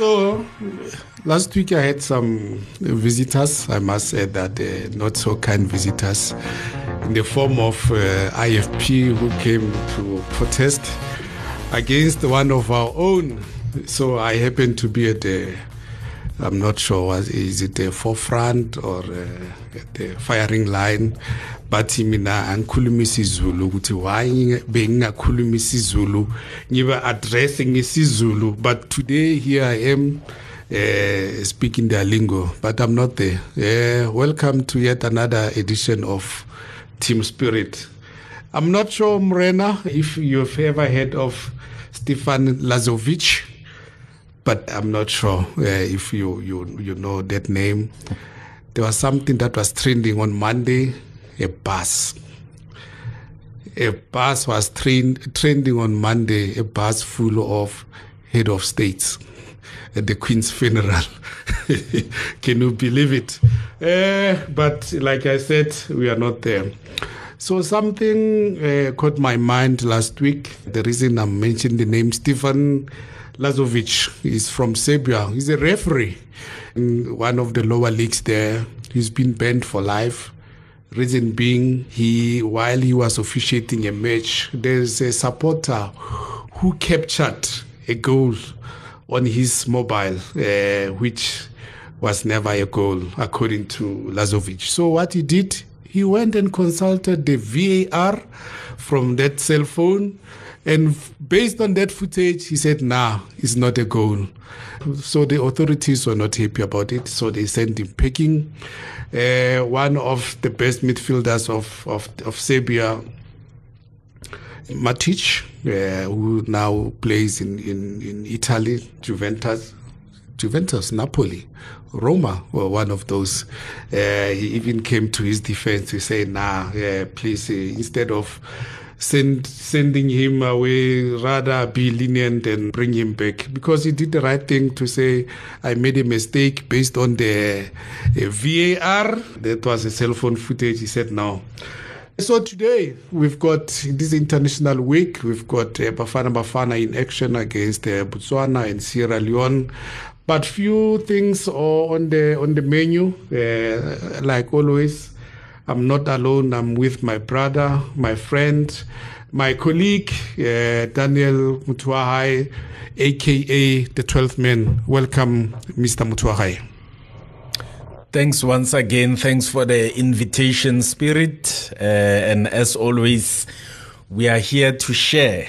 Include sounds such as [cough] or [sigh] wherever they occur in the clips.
So last week I had some visitors. I must say that uh, not so kind visitors, in the form of uh, IFP who came to protest against one of our own. So I happened to be at the I'm not sure is it the forefront or uh, the firing line bathi mina angikhulumisa izulu ukuthi why bengingakhulumisa izulu ngiba but today here I am uh, speaking their lingo but I'm not there. Uh, welcome to yet another edition of Team Spirit. I'm not sure Morena if you've ever heard of Stefan Lazovic but I'm not sure uh, if you, you you know that name. There was something that was trending on Monday, a bus. A bus was trend, trending on Monday, a bus full of head of states at the Queen's funeral. [laughs] Can you believe it? Uh, but like I said, we are not there. So something uh, caught my mind last week. The reason I mentioned the name Stefan Lazovic is from Serbia. He's a referee in one of the lower leagues there. He's been banned for life. Reason being, he while he was officiating a match, there's a supporter who captured a goal on his mobile, uh, which was never a goal, according to Lazovic. So what he did, he went and consulted the VAR from that cell phone and based on that footage, he said, nah, it's not a goal. So the authorities were not happy about it. So they sent him packing. Uh, one of the best midfielders of, of, of Serbia, Matic, uh, who now plays in, in, in Italy, Juventus, Juventus, Napoli, Roma were one of those. Uh, he even came to his defense to say, nah, uh, please, uh, instead of send, sending him away, rather be lenient and bring him back because he did the right thing to say, I made a mistake based on the VAR. That was a cell phone footage. He said, no. So today we've got this international week. We've got uh, Bafana Bafana in action against uh, Botswana and Sierra Leone. But few things are on the on the menu, uh, like always. I'm not alone. I'm with my brother, my friend, my colleague, uh, Daniel Mothowagae, aka the 12th man. Welcome, Mr. Mutuahai. Thanks once again. Thanks for the invitation, Spirit. Uh, and as always, we are here to share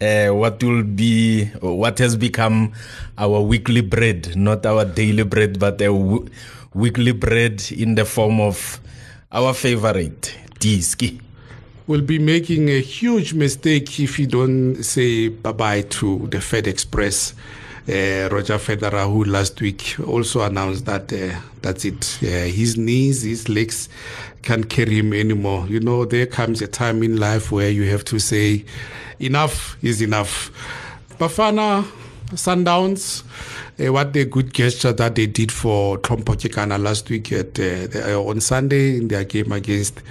uh, what will be, what has become our weekly bread, not our daily bread, but a w- weekly bread in the form of our favorite, Diski. We'll be making a huge mistake if you don't say bye bye to the Fed Express. Uh, Roger Federer, who last week also announced that uh, that's it. Uh, his knees, his legs can't carry him anymore. You know, there comes a time in life where you have to say, enough is enough. Bafana, Sundowns, uh, what a good gesture that they did for Hlompho Kekana last week at, uh, on Sunday in their game against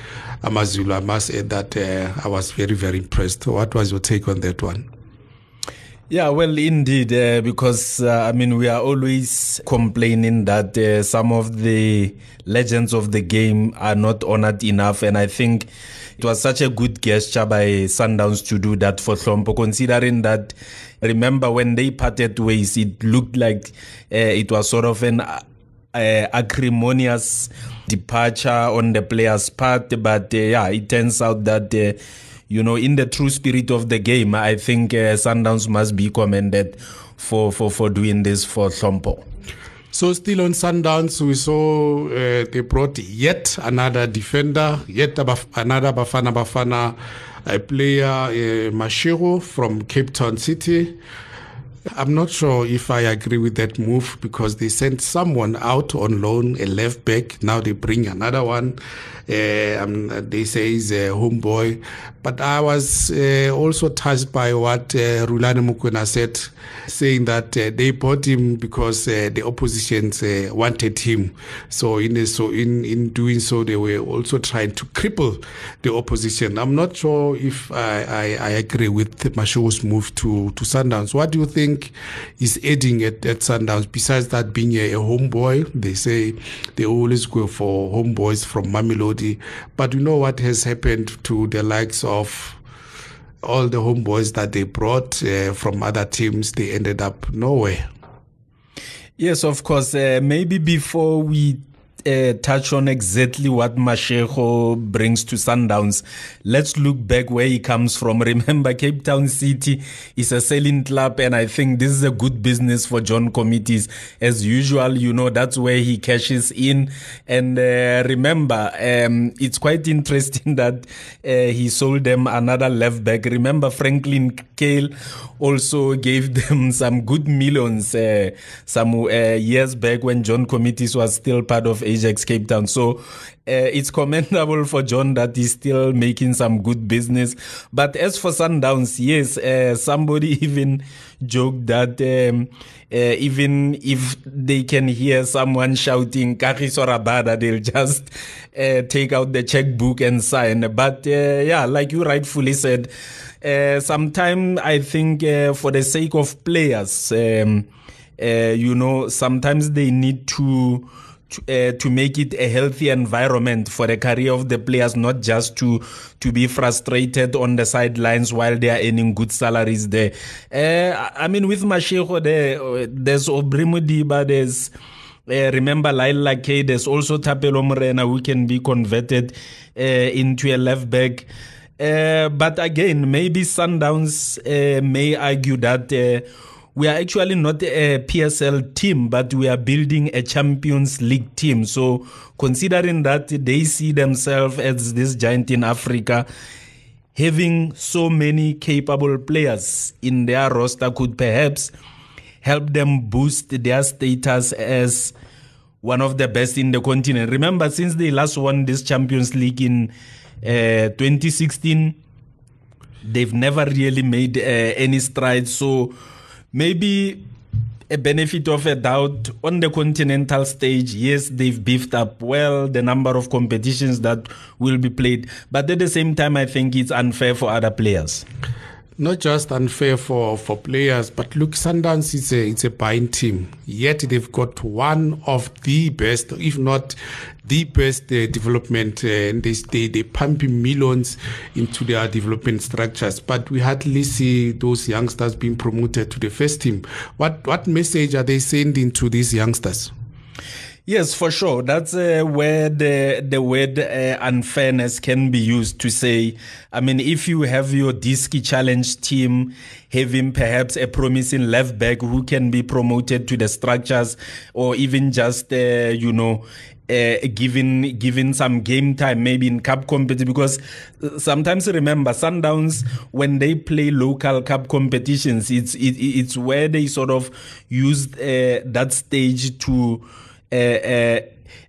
Amazulu. I must add that I was very, very impressed. What was your take on that one? Yeah, well, indeed, uh, because uh, I mean, we are always complaining that uh, some of the legends of the game are not honored enough, and I think it was such a good gesture by Sundowns to do that for Hlompho, considering that. Remember when they parted ways, it looked like uh, it was sort of an uh, acrimonious departure on the player's part, but uh, yeah, it turns out that you know, in the true spirit of the game, I think uh, Sundowns must be commended for, for, for doing this for Hlompho. So still on Sundowns, we saw uh, they brought yet another defender, yet another Bafana Bafana player, uh, Mashego from Cape Town City. I'm not sure if I agree with that move because they sent someone out on loan, a left back. Now they bring another one. Uh, um, they say he's a homeboy. But I was uh, also touched by what uh, Rulani Mokwena said, saying that uh, they bought him because uh, the opposition uh, wanted him. So in so in, in doing so, they were also trying to cripple the opposition. I'm not sure if I, I, I agree with Mashego's move to, to Sundowns. What do you think? Think is adding at, at Sundowns. Besides that being a, a homeboy, they say they always go for homeboys from Mamelodi. But you know what has happened to the likes of all the homeboys that they brought uh, from other teams, they ended up nowhere. Yes, of course. Uh, maybe before we uh, touch on exactly what Mashego brings to Sundowns, let's look back where he comes from. [laughs] Remember, Cape Town City is a selling club, and I think this is a good business for John Comitis. As usual, you know, that's where he cashes in. And uh, remember, um, it's quite interesting [laughs] that uh, he sold them another left back. Remember, Franklin Kale also gave [laughs] them some good millions uh, some uh, years back when John Comitis was still part of Ajax Cape Town. So uh, it's commendable for John that he's still making some good business. But as for Sundowns, yes, uh, somebody [laughs] even joked that um, uh, even if they can hear someone shouting Kagiso Rabada, they'll just uh, take out the checkbook and sign. But uh, yeah, like you rightfully said, uh, sometimes I think for the sake of players, um, you know, sometimes they need to to, uh, to make it a healthy environment for the career of the players, not just to to be frustrated on the sidelines while they are earning good salaries there. Uh, I mean, with Mashego there, there's Aubrey Modiba, there's uh, remember Lyle Lakay, there's also Thapelo Morena who can be converted uh, into a left back. Uh, but again, maybe Sundowns uh, may argue that uh, we are actually not a PSL team, but we are building a Champions League team. So, considering that they see themselves as this giant in Africa, having so many capable players in their roster could perhaps help them boost their status as one of the best in the continent. Remember, since they last won this Champions League in uh, 2016, they've never really made uh, any strides. So maybe a benefit of a doubt on the continental stage. Yes, they've beefed up well the number of competitions that will be played, but at the same time, I think it's unfair for other players not just unfair for, for players, but look, Sundowns is a it's a buying team. Yet they've got one of the best, if not the best uh, development, uh, and they, they they pump millions into their development structures. But we hardly see those youngsters being promoted to the first team. What what message are they sending to these youngsters? Yes, for sure. That's uh, where the the word uh, unfairness can be used to say. I mean, if you have your Diski Challenge team having perhaps a promising left back who can be promoted to the structures, or even just uh, you know uh, given given some game time maybe in cup competition because uh, sometimes remember Sundowns when they play local cup competitions it's it, it's where they sort of use uh, that stage to uh, uh,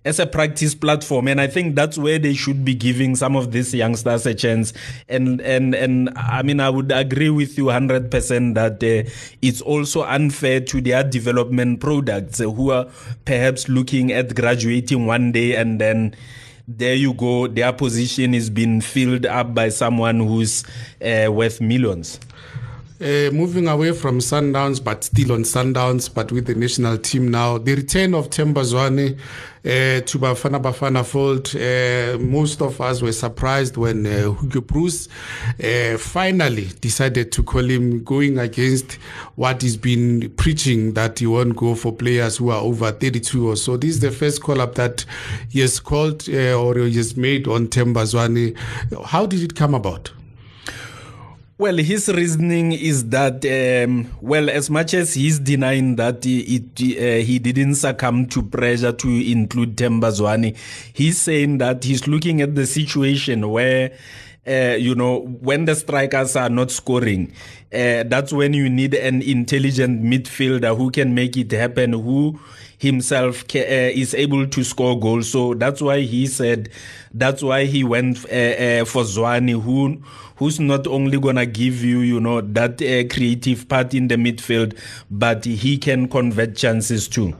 as a practice platform. And i think that's where they should be giving some of these youngsters a chance. And and and i mean i would agree with you 100% that uh, it's also unfair to their development products uh, who are perhaps looking at graduating one day and then there you go their position is being filled up by someone who's uh, worth millions uh, moving away from Sundowns, but still on Sundowns, but with the national team now. The return of Themba Zwane uh, to Bafana Bafana Fold. Uh, most of us were surprised when uh, Hugo uh, finally decided to call him going against what he's been preaching that he won't go for players who are over 32 or so. This is the first call up that he has called or he has made on Themba Zwane. How did it come about? Well, his reasoning is that, um, well, as much as he's denying that he, uh, he didn't succumb to pressure to include Themba Zwane, he's saying that he's looking at the situation where, uh, you know, when the strikers are not scoring, uh, that's when you need an intelligent midfielder who can make it happen, who himself uh, is able to score goals. So that's why he said, that's why he went uh, uh, for Zwane, who who's not only gonna give you, you know, that uh, creative part in the midfield, but he can convert chances too.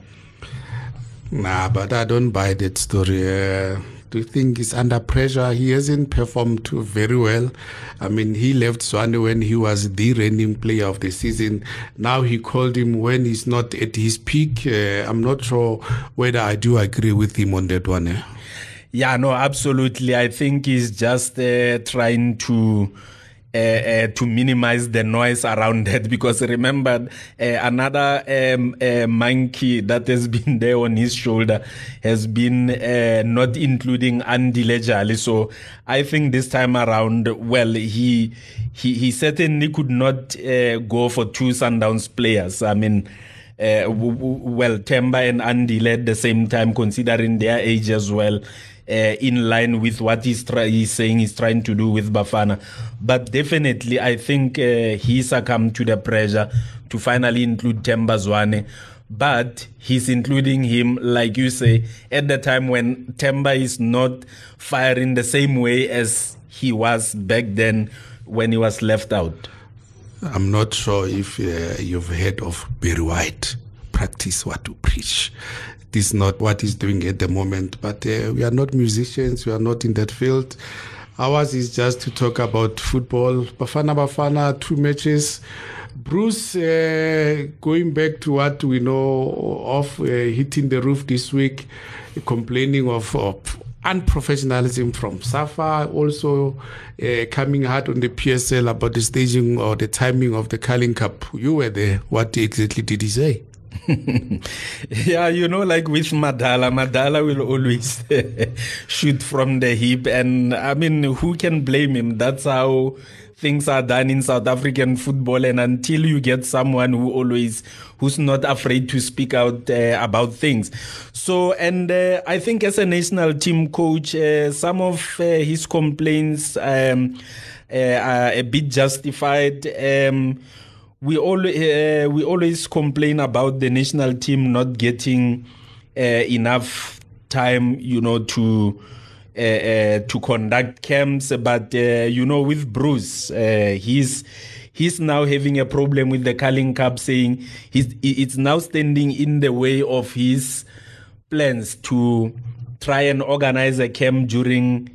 Nah, but I don't buy that story. Do you think he's under pressure? He hasn't performed very well. I mean, he left Zwane when he was the reigning player of the season. Now he called him when he's not at his peak. Uh, I'm not sure whether I do agree with him on that one. Eh? Yeah, no, absolutely. I think he's just uh, trying to uh, uh, to minimize the noise around that because remember uh, another um, uh, monkey that has been there on his shoulder has been uh, not including Andile Jali. So I think this time around, well, he he, he certainly could not uh, go for two Sundowns players. I mean. W- w- well, Themba and Andile at the same time, considering their age as well, in line with what he's, he's saying he's trying to do with Bafana. But definitely, I think uh, he succumbed to the pressure to finally include Themba Zwane. But he's including him, like you say, at the time when Themba is not firing the same way as he was back then when he was left out. I'm not sure if uh, you've heard of Barry White. Practice what to preach this is not what he's doing at the moment. But uh, we are not musicians, we are not in that field. Ours is just to talk about football. Bafana Bafana, two matches. Broos, uh, going back to what we know of uh, hitting the roof this week, complaining of, of unprofessionalism from SAFA, also uh, coming hard on the PSL about the staging or the timing of the Carling Cup. You were there. What exactly did he say? [laughs] yeah, you know, like with Madala, Madala will always [laughs] shoot from the hip. And I mean, who can blame him? That's how things are done in South African football. And until you get someone who always, who's not afraid to speak out uh, about things. So, and uh, I think as a national team coach, uh, some of uh, his complaints um, uh, are a bit justified. Um, we always uh, we always complain about the national team not getting uh, enough time, you know, to uh, to conduct camps. But you know, with Broos, he's he's now having a problem with the Carling Cup, saying he's it's now standing in the way of his plans to try and organize a camp during,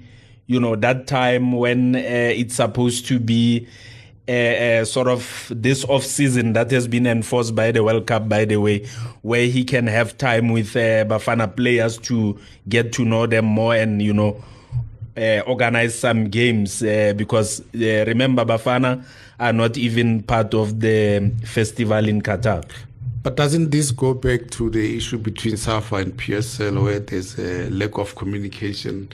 you know, that time when it's supposed to be uh, uh, sort of this off season that has been enforced by the World Cup, by the way, where he can have time with uh, Bafana players to get to know them more and you know uh, organize some games uh, because uh, remember Bafana are not even part of the festival in Qatar. But doesn't this go back to the issue between SAFA and PSL where there's a lack of communication?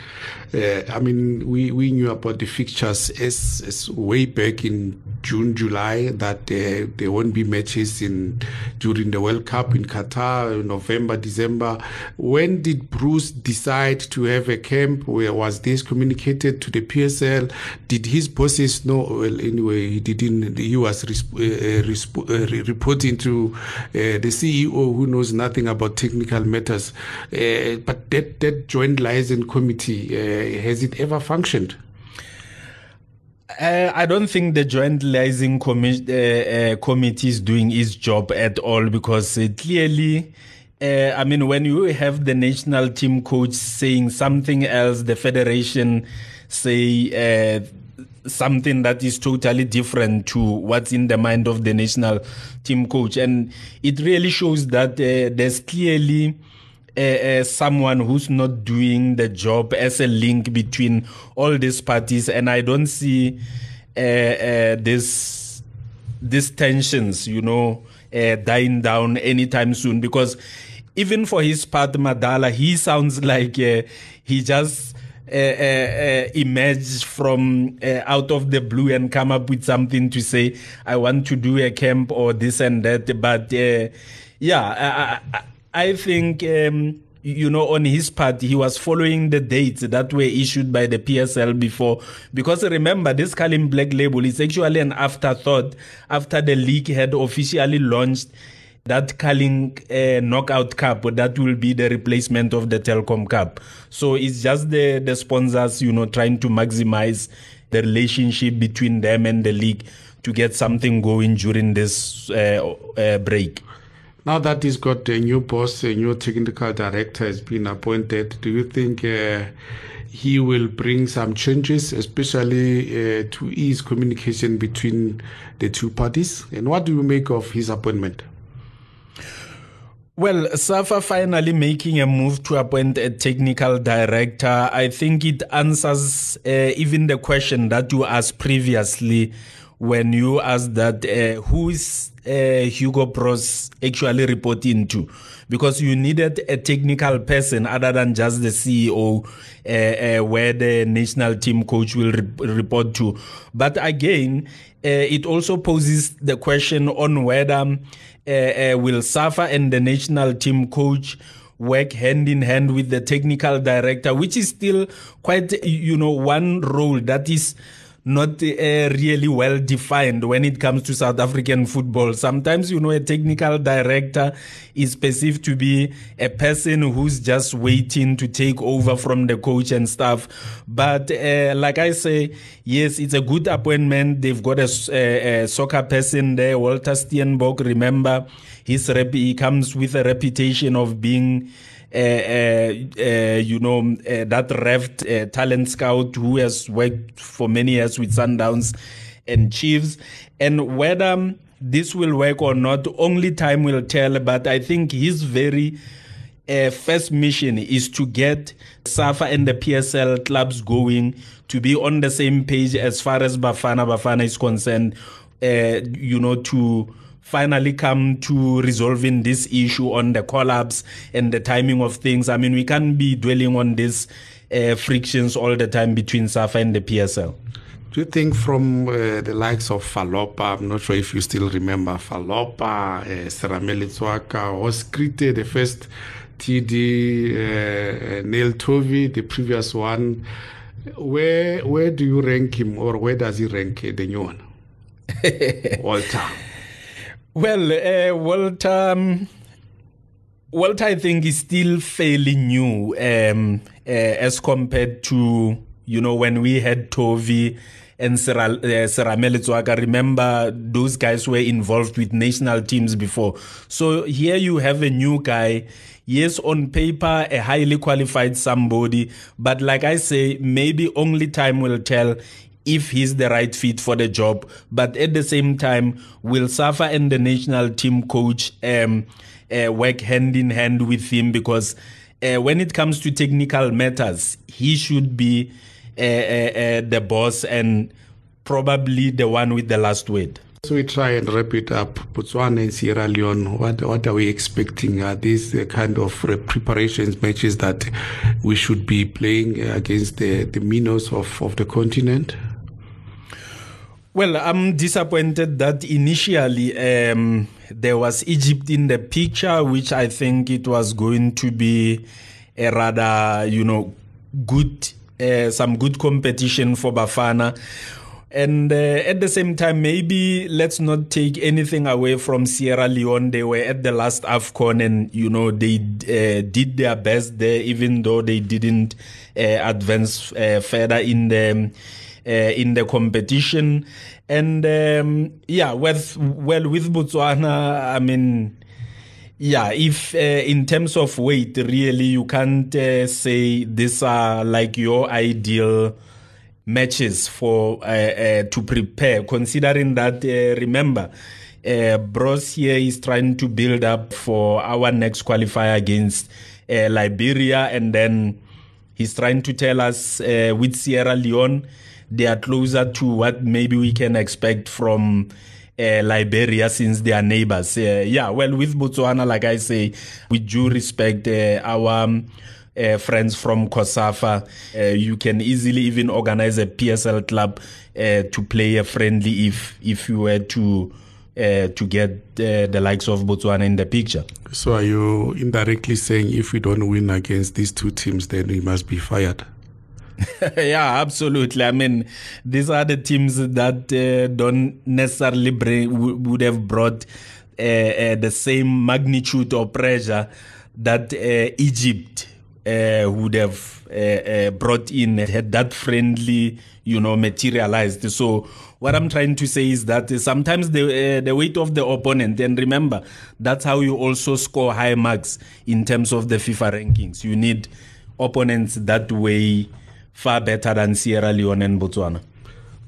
Uh, I mean, we, we knew about the fixtures as, as way back in June, July, that uh, there won't be matches in during the World Cup in Qatar, November, December. When did Broos decide to have a camp? Where was this communicated to the PSL? Did his bosses know? Well, anyway, he didn't. He was resp- uh, resp- uh, reporting to uh, the CEO who knows nothing about technical matters. Uh, but that, that joint liaison committee, uh, has it ever functioned? Uh, I don't think the joint commi- uh, uh, committee is doing its job at all because clearly, I mean, when you have the national team coach saying something else, the federation say something that is totally different to what's in the mind of the national team coach. And it really shows that uh, there's clearly uh, uh, someone who's not doing the job as a link between all these parties. And I don't see this, these tensions, you know, dying down anytime soon because even for his part, Madala, he sounds [laughs] like he just uh, uh, emerge from uh, out of the blue and come up with something to say, I want to do a camp or this and that. But yeah, I, think. Um, you know, on his part, he was following the dates that were issued by the PSL before. Because remember, this Carling Black Label is actually an afterthought after the league had officially launched that Carling uh, Knockout Cup that will be the replacement of the Telkom Cup. So it's just the the sponsors, you know, trying to maximize the relationship between them and the league to get something going during this uh, uh, break. Now that he's got a new boss, a new technical director has been appointed, do you think uh, he will bring some changes, especially uh, to ease communication between the two parties? And what do you make of his appointment? Well, SAFA finally making a move to appoint a technical director, I think it answers uh, even the question that you asked previously when you asked that uh, who is uh, Hugo Broos actually reporting to? Because you needed a technical person other than just the CEO, uh, uh, where the national team coach will re- report to. But again, uh, it also poses the question on whether uh, will SAFA and the national team coach work hand in hand with the technical director, which is still quite, you know, one role that is not uh, really well defined when it comes to South African football. Sometimes, you know, a technical director is perceived to be a person who's just waiting to take over from the coach and stuff. But uh, like I say, yes, it's a good appointment. They've got a, a, a soccer person there, Walter Steenbok. Remember, his rep- he comes with a reputation of being Eh, eh, eh, you know, that Revt talent scout who has worked for many years with Sundowns and Chiefs, and whether this will work or not, only time will tell. But I think his very uh, first mission is to get SAFA and the PSL clubs going to be on the same page as far as Bafana Bafana is concerned. Uh, you know, to finally come to resolving this issue on the collapse and the timing of things. I mean, we can't be dwelling on these uh, frictions all the time between SAFA and the PSL. Do you think from uh, the likes of Falopa, I'm not sure if you still remember Falopa, uh, Serame Letsoaka, was created the first TD, uh, Neil Tovey, the previous one. Where where do you rank him or where does he rank uh, the new one? [laughs] Walter. Well, uh, Walter, um, I think is still fairly new um, uh, as compared to you know when we had Tovey and Serame Letsoaka. Remember, those guys were involved with national teams before. So here you have a new guy. Yes, on paper, a highly qualified somebody, but like I say, maybe only time will tell if he's the right fit for the job. But at the same time, will SAFA and the national team coach um, uh, work hand in hand with him? Because uh, when it comes to technical matters, he should be uh, uh, uh the boss and probably the one with the last word. So we try and wrap it up. Botswana and Sierra Leone, what what are we expecting? Are these the kind of preparations matches that we should be playing against the, the minnows of, of the continent? Well, I'm disappointed that initially um, there was Egypt in the picture, which I think it was going to be a rather, you know, good, uh, some good competition for Bafana. And uh, at the same time, maybe let's not take anything away from Sierra Leone. They were at the last AFCON and, you know, they uh, did their best there, even though they didn't uh, advance uh, further in the in the competition. And um, yeah, with, well, with Botswana, I mean, yeah, if uh, in terms of weight, really, you can't uh, say these are like your ideal matches for uh, uh, to prepare. Considering that, uh, remember, uh, Broos here is trying to build up for our next qualifier against uh, Liberia, and then he's trying to tell us uh, with Sierra Leone they are closer to what maybe we can expect from uh, Liberia since they are neighbors. Uh, yeah, well, with Botswana, like I say, we do respect uh, our um, uh, friends from COSAFA. Uh, you can easily even organize a PSL club uh, to play a friendly if if you were to. to get the likes of Botswana in the picture. So, are you indirectly saying if we don't win against these two teams, then we must be fired? [laughs] yeah, absolutely. I mean, these are the teams that uh, don't necessarily bring would have brought uh, uh, the same magnitude or pressure that uh, Egypt uh, would have uh, brought in had that friendly, you know, materialized. So what I'm trying to say is that sometimes the uh, the weight of the opponent, and remember that's how you also score high marks in terms of the FIFA rankings. You need opponents that way far better than Sierra Leone and Botswana.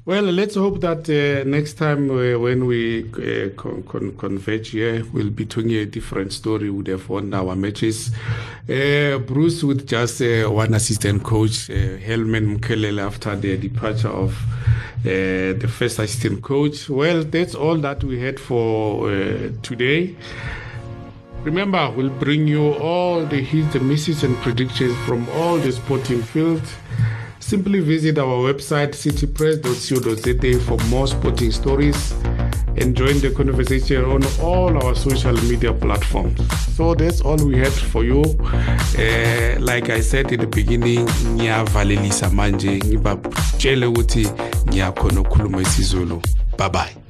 Well, let's hope that uh, next time uh, when we uh, con- con- converge here, we'll be telling a different story. We would have won our matches. Uh, Broos with just uh, one assistant coach, uh, Helman Mkhalele, after the departure of the first assistant coach. Well, that's all that we had for today. Remember, we'll bring you all the hits, the misses, and predictions from all the sporting fields. Simply visit our website citypress.co.za for more sporting stories and join the conversation on all our social media platforms. So that's all we had for you. Uh, like I said in the beginning, ngiyavalelisa manje ngibatshele ukuthi ngiyakhona ukukhuluma isizulu. Bye bye.